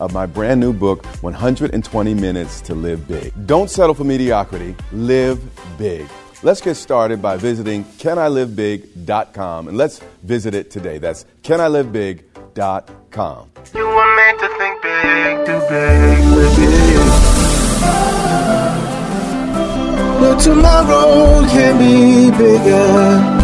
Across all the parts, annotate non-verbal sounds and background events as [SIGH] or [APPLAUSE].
of my brand new book, 120 Minutes to Live Big. Don't settle for mediocrity, live big. Let's get started by visiting canilivebig.com and let's visit it today. That's canilivebig.com. You were meant to think big, do big, live big. But tomorrow can be bigger.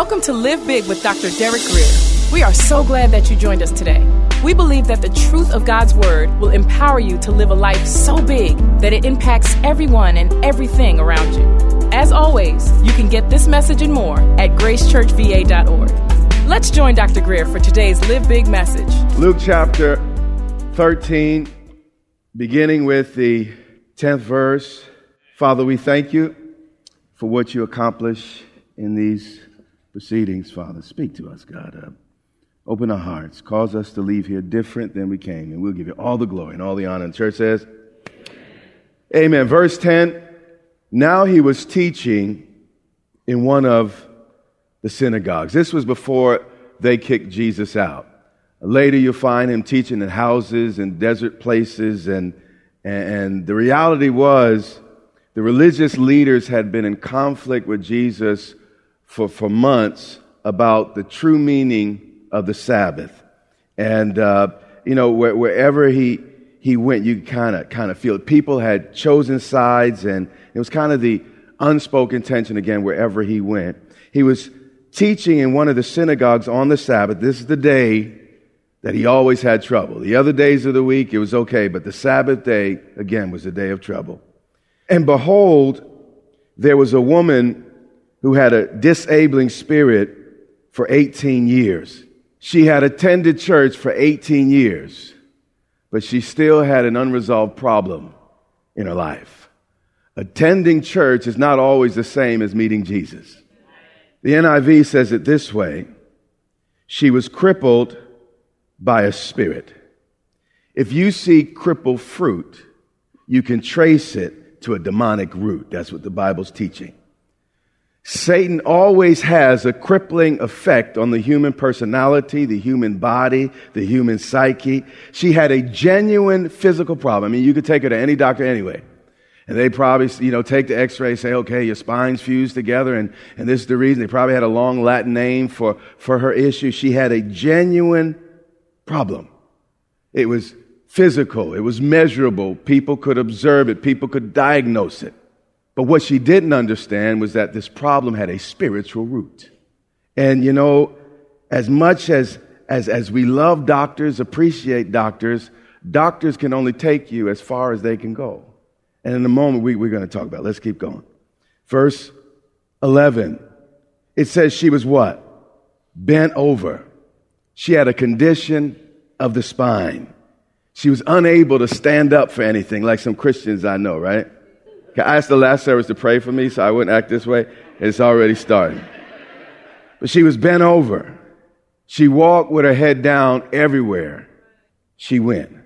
Welcome to Live Big with Dr. Derek Grier. We are so glad that you joined us today. We believe that the truth of God's Word will empower you to live a life so big that it impacts everyone and everything around you. As always, you can get this message and more at gracechurchva.org. Let's join Dr. Grier for today's Live Big message. Luke chapter 13, beginning with the 10th verse. Father, we thank you for what you accomplish in these proceedings, Father. Speak to us, God. Uh, open our hearts. Cause us to leave here different than we came, and we'll give you all the glory and all the honor. And the church says, Amen. Verse 10 Now he was teaching in one of the synagogues. This was before they kicked Jesus out. Later, you'll find him teaching in houses and desert places. And, and the reality was, the religious leaders had been in conflict with Jesus for, for months about the true meaning of the Sabbath. And, uh, you know, where, wherever he, he went, you kind of kind of feel it. People had chosen sides, and it was kind of the unspoken tension again wherever he went. He was teaching in one of the synagogues on the Sabbath. This is the day that he always had trouble. The other days of the week, it was okay, but the Sabbath day, again, was a day of trouble. And behold, there was a woman who had a disabling spirit for 18 years. She had attended church for 18 years, but she still had an unresolved problem in her life. Attending church is not always the same as meeting Jesus. The NIV says it this way She was crippled by a spirit. If you see crippled fruit, you can trace it to a demonic root. That's what the Bible's teaching. Satan always has a crippling effect on the human personality, the human body, the human psyche. She had a genuine physical problem. I mean, you could take her to any doctor anyway. And they probably, you know, take the x-ray, say, okay, your spine's fused together, and, and this is the reason. They probably had a long Latin name for, for her issue. She had a genuine problem. It was physical. It was measurable. People could observe it. People could diagnose it. But what she didn't understand was that this problem had a spiritual root. And you know, as much as, as, as we love doctors, appreciate doctors, doctors can only take you as far as they can go. And in a moment, we, we're going to talk about. It. Let's keep going. Verse 11. It says she was what? Bent over. She had a condition of the spine. She was unable to stand up for anything, like some Christians I know, right? I asked the last service to pray for me so I wouldn't act this way. It's already starting. But she was bent over. She walked with her head down everywhere she went.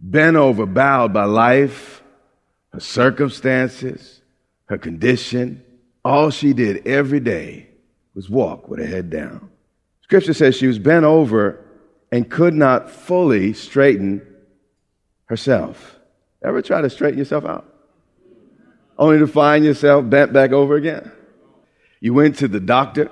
Bent over, bowed by life, her circumstances, her condition. All she did every day was walk with her head down. Scripture says she was bent over and could not fully straighten herself. Ever try to straighten yourself out? Only to find yourself bent back over again. You went to the doctor.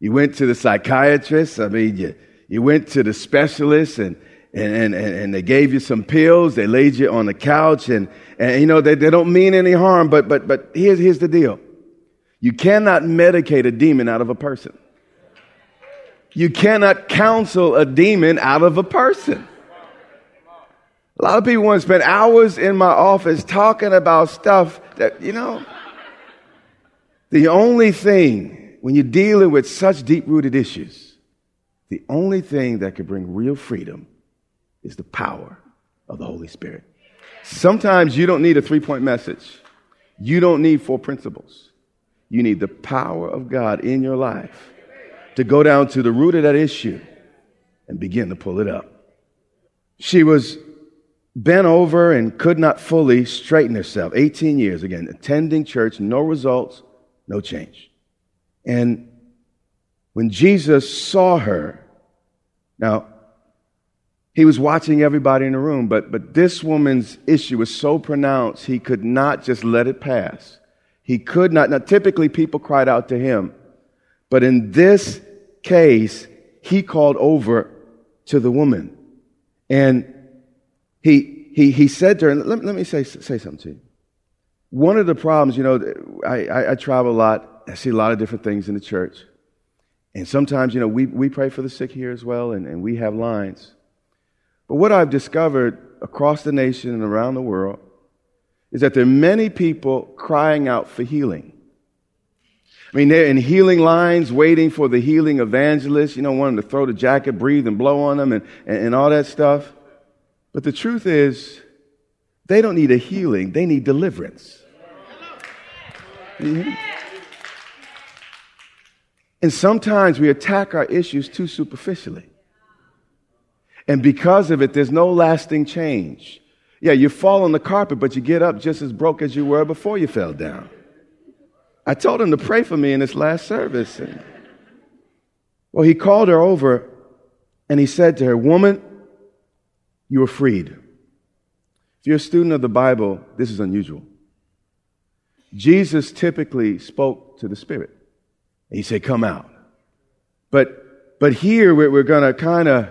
You went to the psychiatrist. I mean, you, you went to the specialist and, and, and, and they gave you some pills. They laid you on the couch and, and you know, they, they don't mean any harm, but, but, but here's, here's the deal. You cannot medicate a demon out of a person. You cannot counsel a demon out of a person. A lot of people want to spend hours in my office talking about stuff that, you know, the only thing when you're dealing with such deep rooted issues, the only thing that can bring real freedom is the power of the Holy Spirit. Sometimes you don't need a three point message, you don't need four principles. You need the power of God in your life to go down to the root of that issue and begin to pull it up. She was bent over and could not fully straighten herself. 18 years again, attending church, no results, no change. And when Jesus saw her, now, he was watching everybody in the room, but, but this woman's issue was so pronounced, he could not just let it pass. He could not. Now, typically people cried out to him, but in this case, he called over to the woman. And he, he, he said to her, let, let me say, say something to you. One of the problems, you know, I, I, I travel a lot. I see a lot of different things in the church. And sometimes, you know, we, we pray for the sick here as well, and, and we have lines. But what I've discovered across the nation and around the world is that there are many people crying out for healing. I mean, they're in healing lines waiting for the healing evangelist, you know, wanting to throw the jacket, breathe, and blow on them and, and, and all that stuff. But the truth is, they don't need a healing, they need deliverance. Mm-hmm. And sometimes we attack our issues too superficially. And because of it, there's no lasting change. Yeah, you fall on the carpet, but you get up just as broke as you were before you fell down. I told him to pray for me in this last service. And, well, he called her over and he said to her, Woman, you are freed. If you're a student of the Bible, this is unusual. Jesus typically spoke to the Spirit. He said, Come out. But, but here we're, we're going to kind of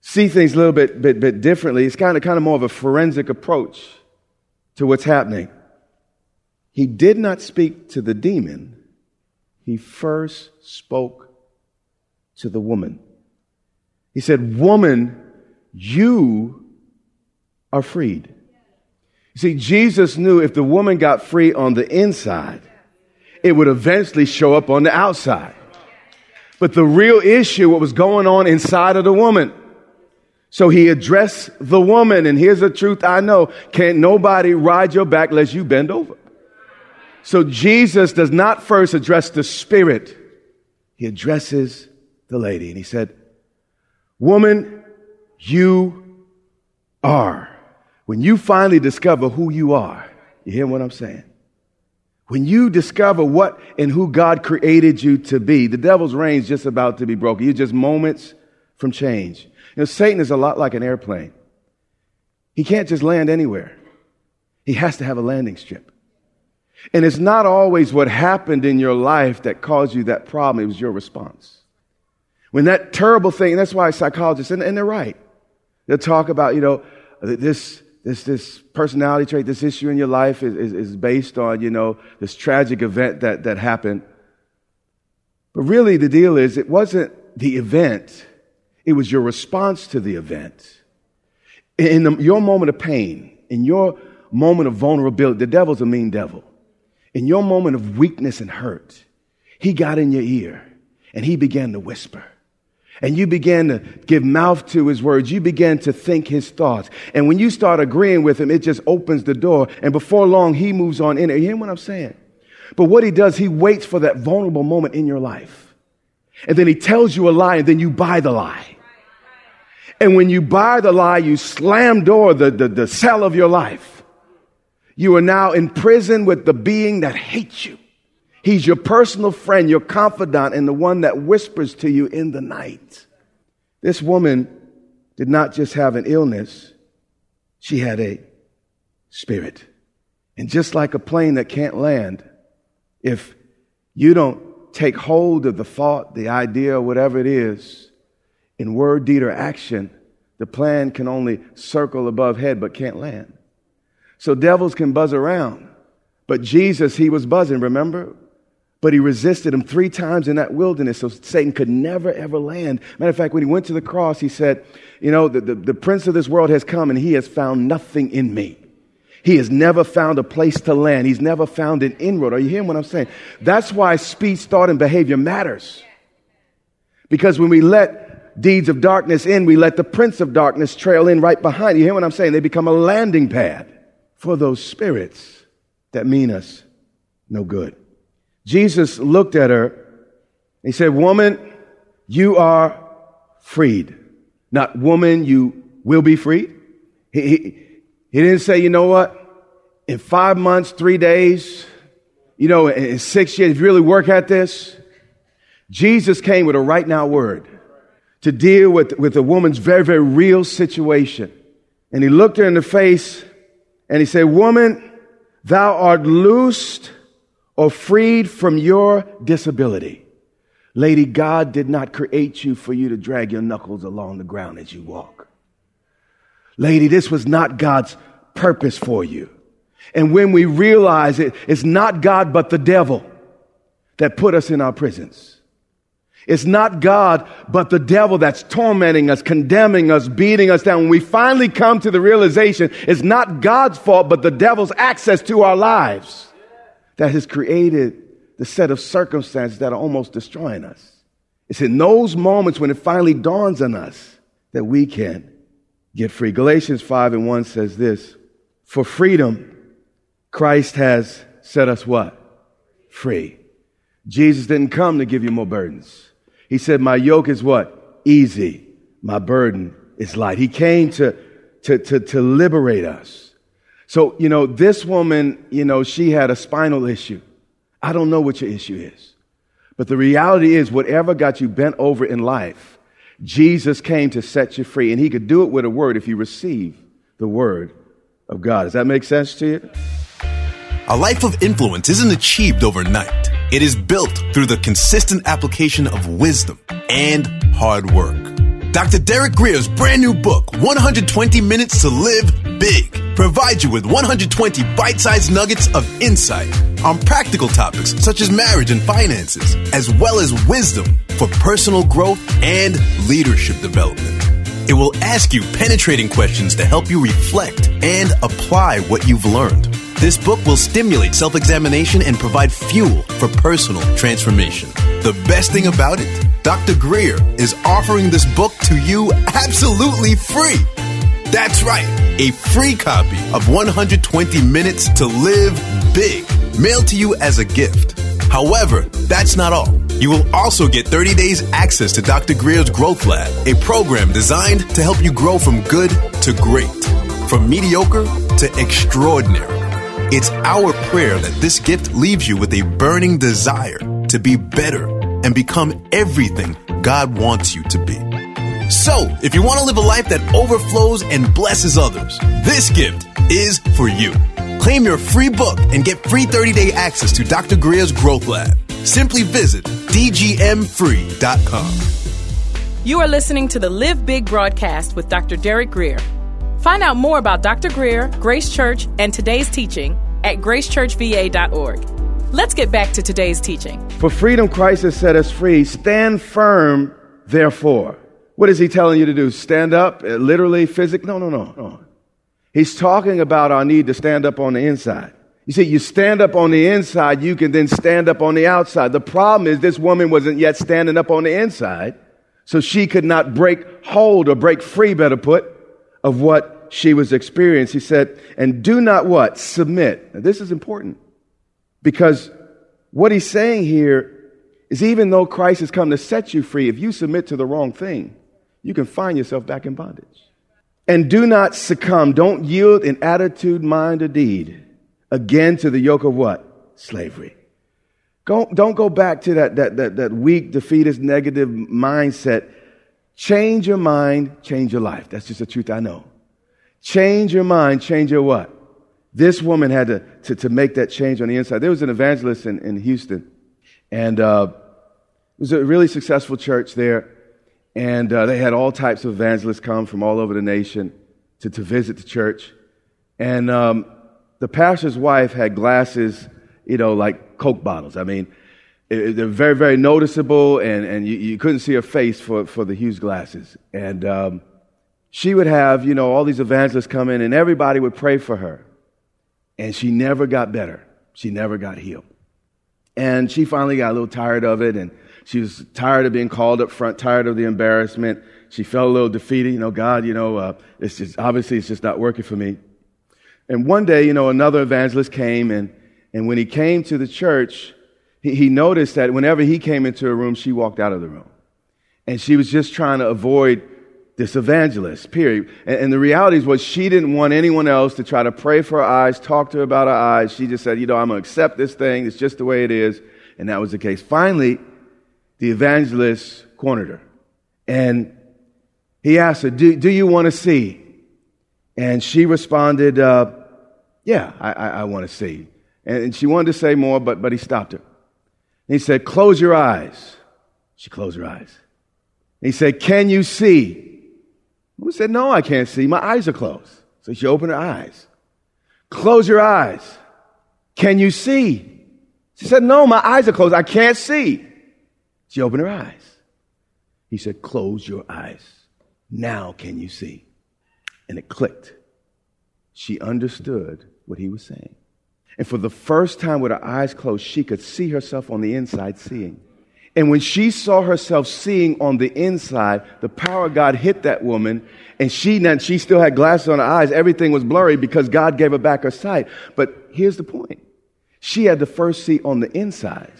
see things a little bit, bit, bit differently. It's kind of, kind of more of a forensic approach to what's happening. He did not speak to the demon. He first spoke to the woman. He said, Woman, you are freed. See, Jesus knew if the woman got free on the inside, it would eventually show up on the outside. But the real issue, what was going on inside of the woman. So he addressed the woman, and here's the truth I know. Can't nobody ride your back unless you bend over. So Jesus does not first address the spirit. He addresses the lady, and he said, Woman, you are. When you finally discover who you are, you hear what I'm saying? When you discover what and who God created you to be, the devil's reign's just about to be broken. You're just moments from change. You know, Satan is a lot like an airplane. He can't just land anywhere. He has to have a landing strip. And it's not always what happened in your life that caused you that problem. It was your response. When that terrible thing, and that's why psychologists, and, and they're right, they'll talk about, you know, this, this, this personality trait, this issue in your life is, is, is based on, you know, this tragic event that, that happened. But really, the deal is, it wasn't the event, it was your response to the event. In the, your moment of pain, in your moment of vulnerability, the devil's a mean devil. In your moment of weakness and hurt, he got in your ear and he began to whisper. And you begin to give mouth to his words. You begin to think his thoughts. And when you start agreeing with him, it just opens the door. And before long, he moves on in it. You hear what I'm saying? But what he does, he waits for that vulnerable moment in your life. And then he tells you a lie, and then you buy the lie. And when you buy the lie, you slam door the, the, the cell of your life. You are now in prison with the being that hates you. He's your personal friend, your confidant, and the one that whispers to you in the night. This woman did not just have an illness, she had a spirit. And just like a plane that can't land, if you don't take hold of the thought, the idea, whatever it is, in word, deed, or action, the plan can only circle above head but can't land. So devils can buzz around. But Jesus, he was buzzing, remember? But he resisted him three times in that wilderness, so Satan could never, ever land. Matter of fact, when he went to the cross, he said, You know, the, the, the prince of this world has come and he has found nothing in me. He has never found a place to land. He's never found an inroad. Are you hearing what I'm saying? That's why speech, thought, and behavior matters. Because when we let deeds of darkness in, we let the prince of darkness trail in right behind. You hear what I'm saying? They become a landing pad for those spirits that mean us no good. Jesus looked at her. He said, Woman, you are freed. Not woman, you will be freed. He, he, he didn't say, you know what? In five months, three days, you know, in six years, if you really work at this, Jesus came with a right now word to deal with, with a woman's very, very real situation. And he looked her in the face and he said, Woman, thou art loosed or freed from your disability. Lady, God did not create you for you to drag your knuckles along the ground as you walk. Lady, this was not God's purpose for you. And when we realize it, it's not God but the devil that put us in our prisons. It's not God but the devil that's tormenting us, condemning us, beating us down. When we finally come to the realization, it's not God's fault but the devil's access to our lives that has created the set of circumstances that are almost destroying us. It's in those moments when it finally dawns on us that we can get free. Galatians 5 and 1 says this For freedom, Christ has set us what? Free. Jesus didn't come to give you more burdens. He said, My yoke is what? Easy. My burden is light. He came to, to, to, to liberate us. So, you know, this woman, you know, she had a spinal issue. I don't know what your issue is. But the reality is, whatever got you bent over in life, Jesus came to set you free. And he could do it with a word if you receive the word of God. Does that make sense to you? A life of influence isn't achieved overnight. It is built through the consistent application of wisdom and hard work. Dr. Derek Grier's brand new book, 120 Minutes to Live Big, provides you with 120 bite sized nuggets of insight on practical topics such as marriage and finances, as well as wisdom for personal growth and leadership development. It will ask you penetrating questions to help you reflect and apply what you've learned. This book will stimulate self examination and provide fuel for personal transformation. The best thing about it, Dr. Grier is offering this book to you absolutely free. That's right, a free copy of 120 Minutes to Live Big, mailed to you as a gift. However, that's not all. You will also get 30 days access to Dr. Grier's Growth Lab, a program designed to help you grow from good to great, from mediocre to extraordinary. It's our prayer that this gift leaves you with a burning desire to be better and become everything God wants you to be. So, if you want to live a life that overflows and blesses others, this gift is for you. Claim your free book and get free 30 day access to Dr. Grier's Growth Lab. Simply visit dgmfree.com. You are listening to the Live Big broadcast with Dr. Derek Grier. Find out more about Dr. Grier, Grace Church, and today's teaching at gracechurchva.org. Let's get back to today's teaching. For freedom, Christ has set us free. Stand firm, therefore. What is he telling you to do? Stand up, uh, literally, physically? No, no, no, no. He's talking about our need to stand up on the inside. You see, you stand up on the inside, you can then stand up on the outside. The problem is this woman wasn't yet standing up on the inside, So she could not break hold or break free, better put, of what she was experiencing. He said, and do not what? Submit. Now, this is important because what he's saying here is even though Christ has come to set you free, if you submit to the wrong thing, you can find yourself back in bondage. And do not succumb. Don't yield in attitude, mind, or deed again to the yoke of what? Slavery. Go, don't go back to that, that, that, that weak, defeatist, negative mindset. Change your mind, change your life. That's just the truth I know. Change your mind, change your what? This woman had to, to, to make that change on the inside. There was an evangelist in, in Houston, and uh, it was a really successful church there. And uh, they had all types of evangelists come from all over the nation to, to visit the church. And um, the pastor's wife had glasses, you know, like Coke bottles. I mean, it, they're very, very noticeable, and, and you, you, couldn't see her face for, for the huge glasses. And um, she would have, you know, all these evangelists come in, and everybody would pray for her. And she never got better. She never got healed. And she finally got a little tired of it, and she was tired of being called up front, tired of the embarrassment. She felt a little defeated. You know, God, you know, uh, it's just, obviously it's just not working for me. And one day, you know, another evangelist came and, and when he came to the church, he, he noticed that whenever he came into a room, she walked out of the room. And she was just trying to avoid this evangelist, period. And, and, the reality was she didn't want anyone else to try to pray for her eyes, talk to her about her eyes. She just said, you know, I'm going to accept this thing. It's just the way it is. And that was the case. Finally, the evangelist cornered her. And he asked her, Do, do you want to see? And she responded, uh, Yeah, I, I, I want to see. And, and she wanted to say more, but, but he stopped her. And he said, Close your eyes. She closed her eyes. And he said, Can you see? We said, No, I can't see. My eyes are closed. So she opened her eyes. Close your eyes. Can you see? She said, No, my eyes are closed. I can't see. She opened her eyes. He said, Close your eyes. Now can you see? And it clicked. She understood what he was saying. And for the first time with her eyes closed, she could see herself on the inside seeing. And when she saw herself seeing on the inside, the power of God hit that woman, and she now she still had glasses on her eyes. Everything was blurry because God gave her back her sight. But here's the point: she had the first seat on the inside.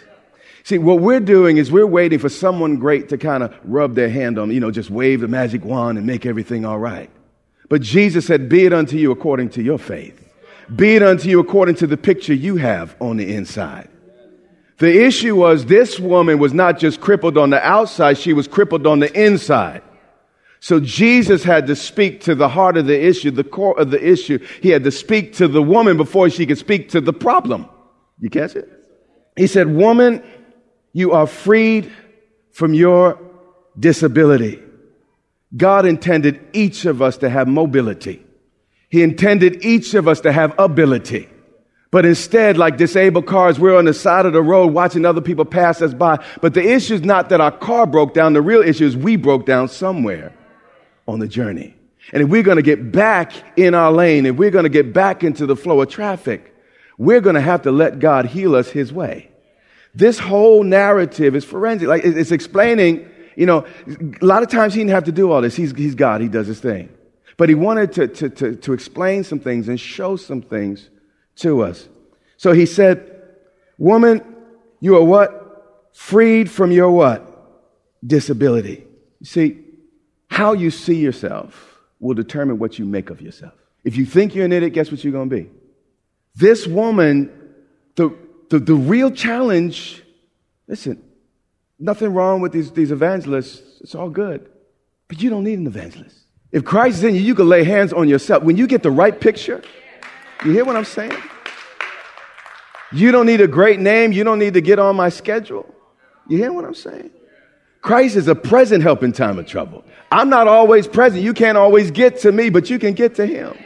See, what we're doing is we're waiting for someone great to kind of rub their hand on, you know, just wave the magic wand and make everything all right. But Jesus said, Be it unto you according to your faith. Be it unto you according to the picture you have on the inside. The issue was this woman was not just crippled on the outside, she was crippled on the inside. So Jesus had to speak to the heart of the issue, the core of the issue. He had to speak to the woman before she could speak to the problem. You catch it? He said, Woman, you are freed from your disability. God intended each of us to have mobility. He intended each of us to have ability. But instead, like disabled cars, we're on the side of the road watching other people pass us by. But the issue is not that our car broke down. The real issue is we broke down somewhere on the journey. And if we're going to get back in our lane, if we're going to get back into the flow of traffic, we're going to have to let God heal us his way. This whole narrative is forensic. Like it's explaining, you know, a lot of times he didn't have to do all this. He's, he's God. He does his thing. But he wanted to, to, to, to explain some things and show some things to us. So he said, woman, you are what? Freed from your what? Disability. You see, how you see yourself will determine what you make of yourself. If you think you're an idiot, guess what you're going to be? This woman, the, the, the real challenge, listen, nothing wrong with these, these evangelists. It's all good. But you don't need an evangelist. If Christ is in you, you can lay hands on yourself. When you get the right picture, you hear what I'm saying? You don't need a great name. You don't need to get on my schedule. You hear what I'm saying? Christ is a present help in time of trouble. I'm not always present. You can't always get to me, but you can get to him.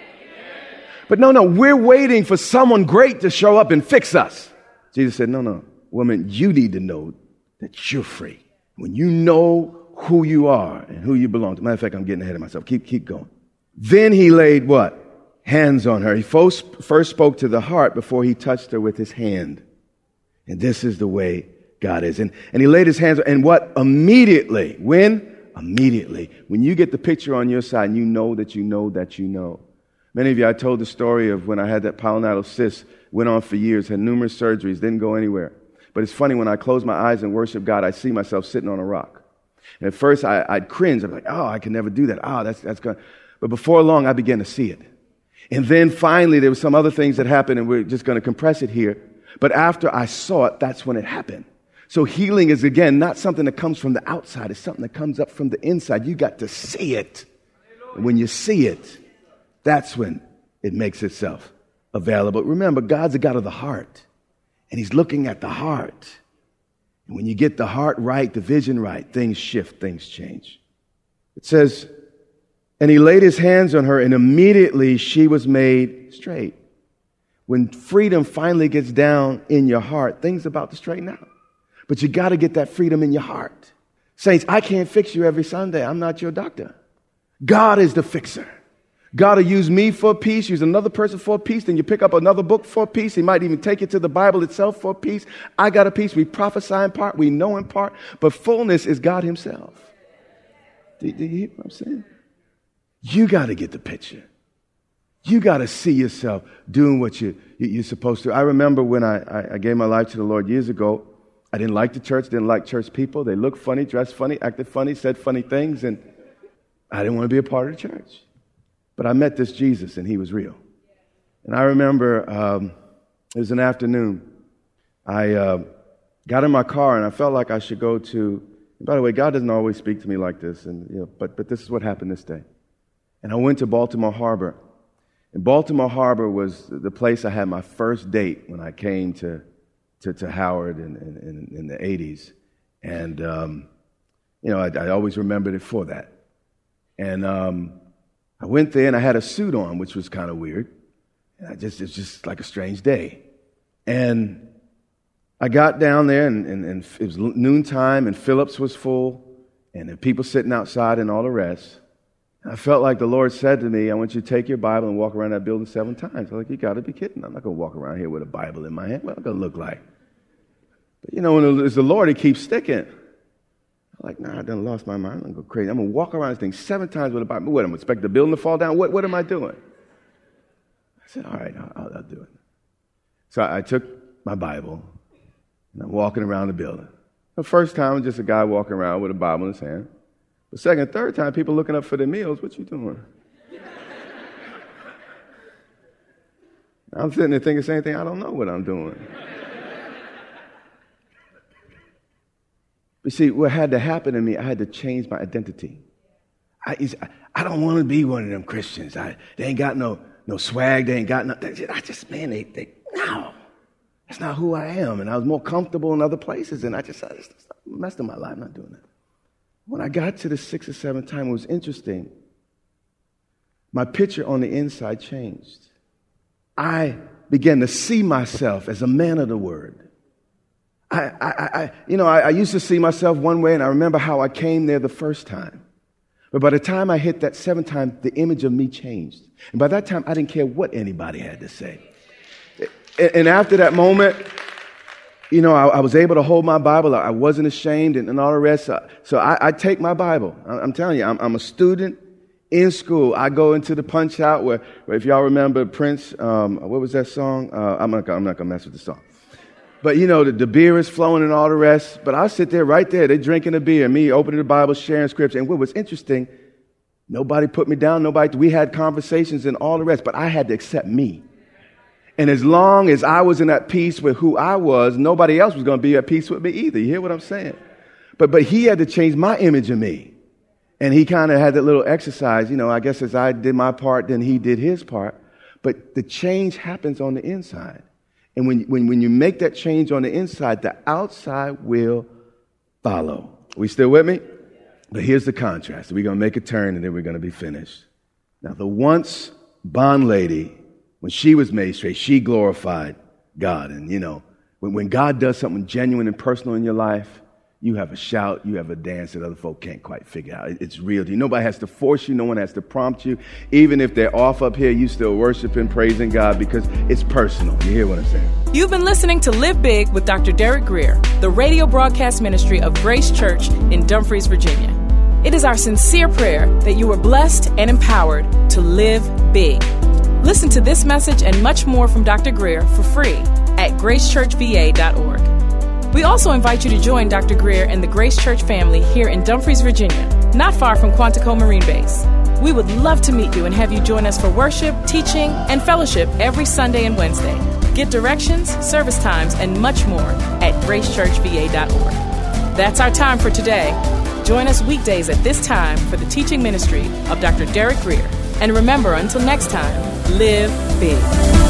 But no, no, we're waiting for someone great to show up and fix us. Jesus said, No, no, woman, you need to know that you're free. When you know who you are and who you belong to. Matter of fact, I'm getting ahead of myself. Keep, keep going. Then he laid what? Hands on her. He first, first spoke to the heart before he touched her with his hand. And this is the way God is. And, and he laid his hands, and what? Immediately. When? immediately. When you get the picture on your side and you know that you know that you know. Many of you, I told the story of when I had that pilonidal cyst, went on for years, had numerous surgeries, didn't go anywhere. But it's funny, when I close my eyes and worship God, I see myself sitting on a rock. And at first, I, would cringe. I'm like, oh, I can never do that. Oh, that's, that's good. But before long, I began to see it. And then finally, there were some other things that happened, and we're just going to compress it here. But after I saw it, that's when it happened. So healing is, again, not something that comes from the outside. It's something that comes up from the inside. You got to see it. And when you see it, that's when it makes itself available. Remember, God's a God of the heart, and He's looking at the heart. And when you get the heart right, the vision right, things shift, things change. It says, and he laid his hands on her, and immediately she was made straight. When freedom finally gets down in your heart, things about to straighten out. But you got to get that freedom in your heart. Saints, I can't fix you every Sunday. I'm not your doctor. God is the fixer. God will use me for a piece, use another person for a piece, then you pick up another book for a piece. He might even take you to the Bible itself for a piece. I got a piece. We prophesy in part, we know in part, but fullness is God Himself. Do, do you hear what I'm saying? You got to get the picture. You got to see yourself doing what you, you're supposed to. I remember when I, I gave my life to the Lord years ago, I didn't like the church, didn't like church people. They looked funny, dressed funny, acted funny, said funny things, and I didn't want to be a part of the church. But I met this Jesus, and he was real. And I remember um, it was an afternoon. I uh, got in my car, and I felt like I should go to. by the way, God doesn't always speak to me like this, and you know, but but this is what happened this day. And I went to Baltimore Harbor. And Baltimore Harbor was the place I had my first date when I came to, to, to Howard in, in, in, the 80s. And, um, you know, I, I, always remembered it for that. And um, I went there and I had a suit on, which was kind of weird. And I just, just like a strange day. And I got down there and, and, and it was noontime and Phillips was full and the people sitting outside and all the rest. I felt like the Lord said to me, I want you to take your Bible and walk around that building seven times. I'm like, you got to be kidding. I'm not going to walk around here with a Bible in my hand. What am I going to look like? But you know, when it's the Lord, He keeps sticking. I'm like, nah, I done lost my mind. I'm to go crazy. I'm to walk around this thing seven times with a Bible. What, I'm expect the building to fall down? What, what am I doing? I said, all right, I'll, I'll do it. So I, I took my Bible and I'm walking around the building. The first time, was just a guy walking around with a Bible in his hand. The second, third time, people looking up for their meals. What you doing? [LAUGHS] I'm sitting there thinking the same thing. I don't know what I'm doing. But see, what had to happen to me, I had to change my identity. I, I don't want to be one of them Christians. I, they ain't got no, no swag. They ain't got nothing. I just, man, they, they, no. That's not who I am. And I was more comfortable in other places. And I just, I just messed up my life. Not doing that. When I got to the sixth or seventh time, it was interesting. My picture on the inside changed. I began to see myself as a man of the word. I, I, I you know, I, I used to see myself one way, and I remember how I came there the first time. But by the time I hit that seventh time, the image of me changed. And by that time, I didn't care what anybody had to say. And after that moment, you know, I, I, was able to hold my Bible. I wasn't ashamed and, and all the rest. So, I, I, take my Bible. I, am telling you, I'm, I'm, a student in school. I go into the punch out where, where if y'all remember Prince, um, what was that song? Uh, I'm not, I'm not going to mess with the song. But you know, the, the, beer is flowing and all the rest. But I sit there right there. They're drinking the beer, me opening the Bible, sharing scripture. And what was interesting, nobody put me down. Nobody, we had conversations and all the rest. But I had to accept me. And as long as I was in that peace with who I was, nobody else was going to be at peace with me either. You hear what I'm saying? But, but he had to change my image of me. And he kind of had that little exercise, you know, I guess as I did my part, then he did his part. But the change happens on the inside. And when, when, when you make that change on the inside, the outside will follow. Are We still with me? But here's the contrast. We're going to make a turn and then we're going to be finished. Now, the once bond lady when she was made straight, she glorified God. And, you know, when, when God does something genuine and personal in your life, you have a shout, you have a dance that other folk can't quite figure out. It's real to you. Nobody has to force you, no one has to prompt you. Even if they're off up here, you still worship worshiping, praising God because it's personal. You hear what I'm saying? You've been listening to Live Big with Dr. Derek Grier, the radio broadcast ministry of Grace Church in Dumfries, Virginia. It is our sincere prayer that you are blessed and empowered to live big. Listen to this message and much more from Dr. Grier for free at gracechurchva.org. We also invite you to join Dr. Grier and the Grace Church family here in Dumfries, Virginia, not far from Quantico Marine Base. We would love to meet you and have you join us for worship, teaching, and fellowship every Sunday and Wednesday. Get directions, service times, and much more at gracechurchva.org. That's our time for today. Join us weekdays at this time for the teaching ministry of Dr. Derek Grier. And remember, until next time, live big.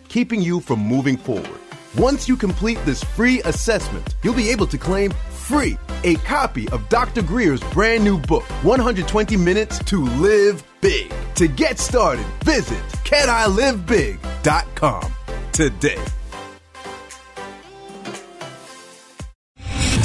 keeping you from moving forward. Once you complete this free assessment, you'll be able to claim free a copy of Dr. Grier's brand new book, 120 Minutes to Live Big. To get started, visit canilivebig.com today.